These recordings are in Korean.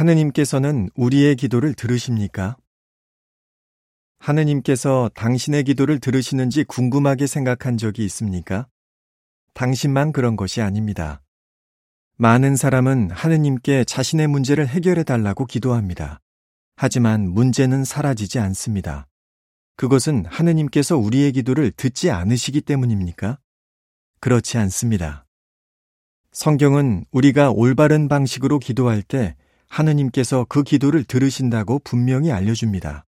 하느님께서는 우리의 기도를 들으십니까? 하느님께서 당신의 기도를 들으시는지 궁금하게 생각한 적이 있습니까? 당신만 그런 것이 아닙니다. 많은 사람은 하느님께 자신의 문제를 해결해 달라고 기도합니다. 하지만 문제는 사라지지 않습니다. 그것은 하느님께서 우리의 기도를 듣지 않으시기 때문입니까? 그렇지 않습니다. 성경은 우리가 올바른 방식으로 기도할 때 하느님께서 그 기도를 들으신다고 분명히 알려줍니다.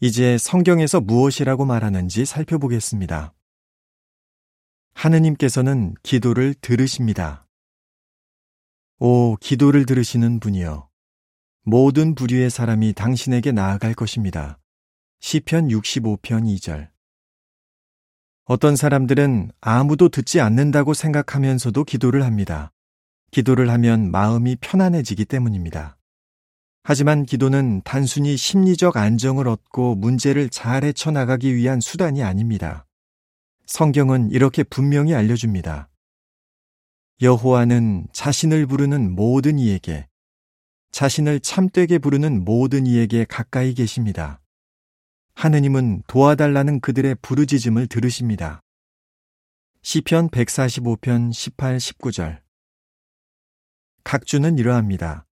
이제 성경에서 무엇이라고 말하는지 살펴보겠습니다. 하느님께서는 기도를 들으십니다. 오, 기도를 들으시는 분이여. 모든 부류의 사람이 당신에게 나아갈 것입니다. 시편 65편 2절. 어떤 사람들은 아무도 듣지 않는다고 생각하면서도 기도를 합니다. 기도를 하면 마음이 편안해지기 때문입니다. 하지만 기도는 단순히 심리적 안정을 얻고 문제를 잘 헤쳐나가기 위한 수단이 아닙니다. 성경은 이렇게 분명히 알려줍니다. 여호와는 자신을 부르는 모든 이에게, 자신을 참되게 부르는 모든 이에게 가까이 계십니다. 하느님은 도와달라는 그들의 부르짖음을 들으십니다. 시편 145편 18, 19절 각주는 이러합니다.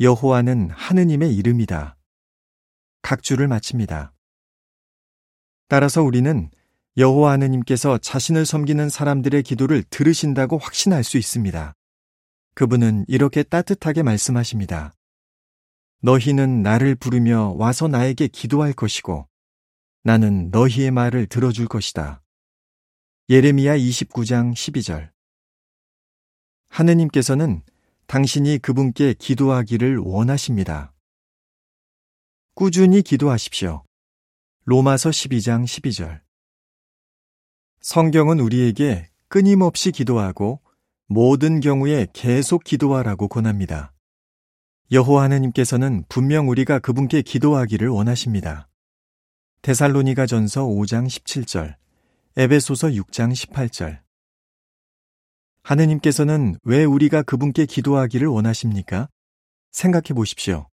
여호와는 하느님의 이름이다. 각주를 마칩니다. 따라서 우리는 여호와 하느님께서 자신을 섬기는 사람들의 기도를 들으신다고 확신할 수 있습니다. 그분은 이렇게 따뜻하게 말씀하십니다. 너희는 나를 부르며 와서 나에게 기도할 것이고 나는 너희의 말을 들어줄 것이다. 예레미야 29장 12절 하느님께서는 당신이 그분께 기도하기를 원하십니다. 꾸준히 기도하십시오. 로마서 12장 12절. 성경은 우리에게 끊임없이 기도하고 모든 경우에 계속 기도하라고 권합니다. 여호와 하느님께서는 분명 우리가 그분께 기도하기를 원하십니다. 데살로니가 전서 5장 17절, 에베소서 6장 18절, 하느님께서는 왜 우리가 그분께 기도하기를 원하십니까? 생각해 보십시오.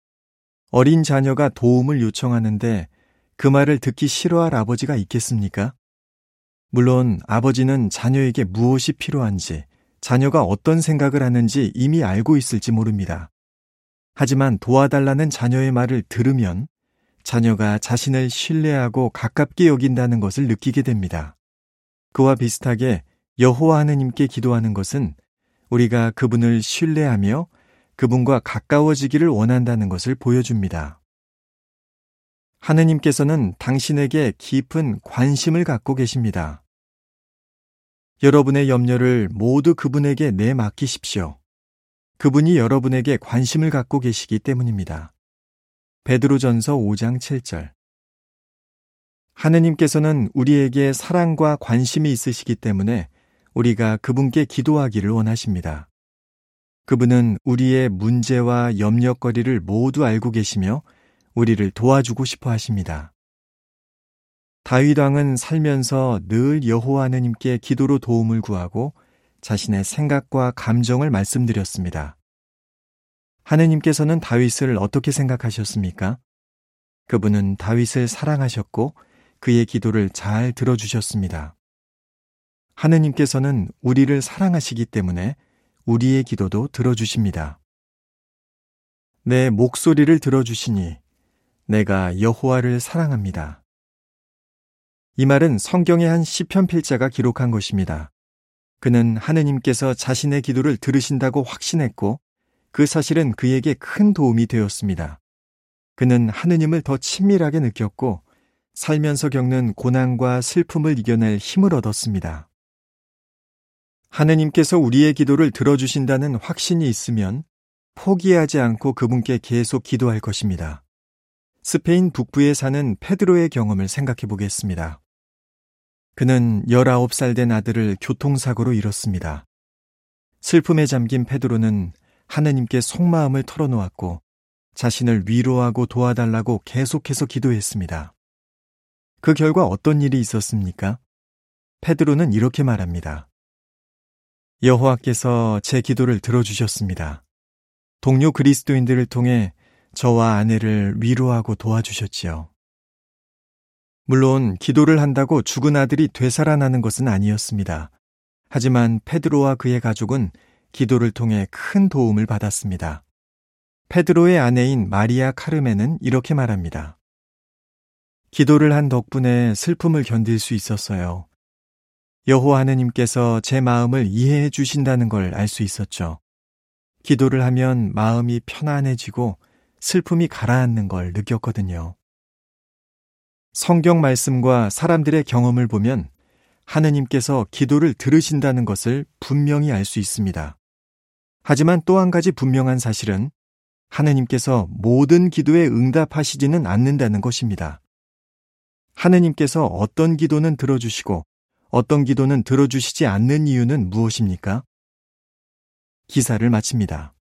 어린 자녀가 도움을 요청하는데 그 말을 듣기 싫어할 아버지가 있겠습니까? 물론 아버지는 자녀에게 무엇이 필요한지, 자녀가 어떤 생각을 하는지 이미 알고 있을지 모릅니다. 하지만 도와달라는 자녀의 말을 들으면 자녀가 자신을 신뢰하고 가깝게 여긴다는 것을 느끼게 됩니다. 그와 비슷하게 여호와 하느님께 기도하는 것은 우리가 그분을 신뢰하며 그분과 가까워지기를 원한다는 것을 보여줍니다. 하느님께서는 당신에게 깊은 관심을 갖고 계십니다. 여러분의 염려를 모두 그분에게 내맡기십시오. 그분이 여러분에게 관심을 갖고 계시기 때문입니다. 베드로전서 5장 7절 하느님께서는 우리에게 사랑과 관심이 있으시기 때문에 우리가 그분께 기도하기를 원하십니다. 그분은 우리의 문제와 염려거리를 모두 알고 계시며 우리를 도와주고 싶어 하십니다. 다윗 왕은 살면서 늘 여호와 하느님께 기도로 도움을 구하고 자신의 생각과 감정을 말씀드렸습니다. 하느님께서는 다윗을 어떻게 생각하셨습니까? 그분은 다윗을 사랑하셨고 그의 기도를 잘 들어주셨습니다. 하느님께서는 우리를 사랑하시기 때문에 우리의 기도도 들어주십니다. 내 목소리를 들어주시니 내가 여호와를 사랑합니다. 이 말은 성경의 한 시편 필자가 기록한 것입니다. 그는 하느님께서 자신의 기도를 들으신다고 확신했고 그 사실은 그에게 큰 도움이 되었습니다. 그는 하느님을 더 친밀하게 느꼈고 살면서 겪는 고난과 슬픔을 이겨낼 힘을 얻었습니다. 하느님께서 우리의 기도를 들어주신다는 확신이 있으면 포기하지 않고 그분께 계속 기도할 것입니다. 스페인 북부에 사는 페드로의 경험을 생각해 보겠습니다. 그는 19살 된 아들을 교통사고로 잃었습니다. 슬픔에 잠긴 페드로는 하느님께 속마음을 털어놓았고 자신을 위로하고 도와달라고 계속해서 기도했습니다. 그 결과 어떤 일이 있었습니까? 페드로는 이렇게 말합니다. 여호와께서 제 기도를 들어주셨습니다. 동료 그리스도인들을 통해 저와 아내를 위로하고 도와주셨지요. 물론 기도를 한다고 죽은 아들이 되살아나는 것은 아니었습니다. 하지만 페드로와 그의 가족은 기도를 통해 큰 도움을 받았습니다. 페드로의 아내인 마리아 카르멘은 이렇게 말합니다. 기도를 한 덕분에 슬픔을 견딜 수 있었어요. 여호와 하느님께서 제 마음을 이해해 주신다는 걸 알 수 있었죠. 기도를 하면 마음이 편안해지고 슬픔이 가라앉는 걸 느꼈거든요. 성경 말씀과 사람들의 경험을 보면 하느님께서 기도를 들으신다는 것을 분명히 알 수 있습니다. 하지만 또 한 가지 분명한 사실은 하느님께서 모든 기도에 응답하시지는 않는다는 것입니다. 하느님께서 어떤 기도는 들어주시고 어떤 기도는 들어주시지 않는 이유는 무엇입니까? 기사를 마칩니다.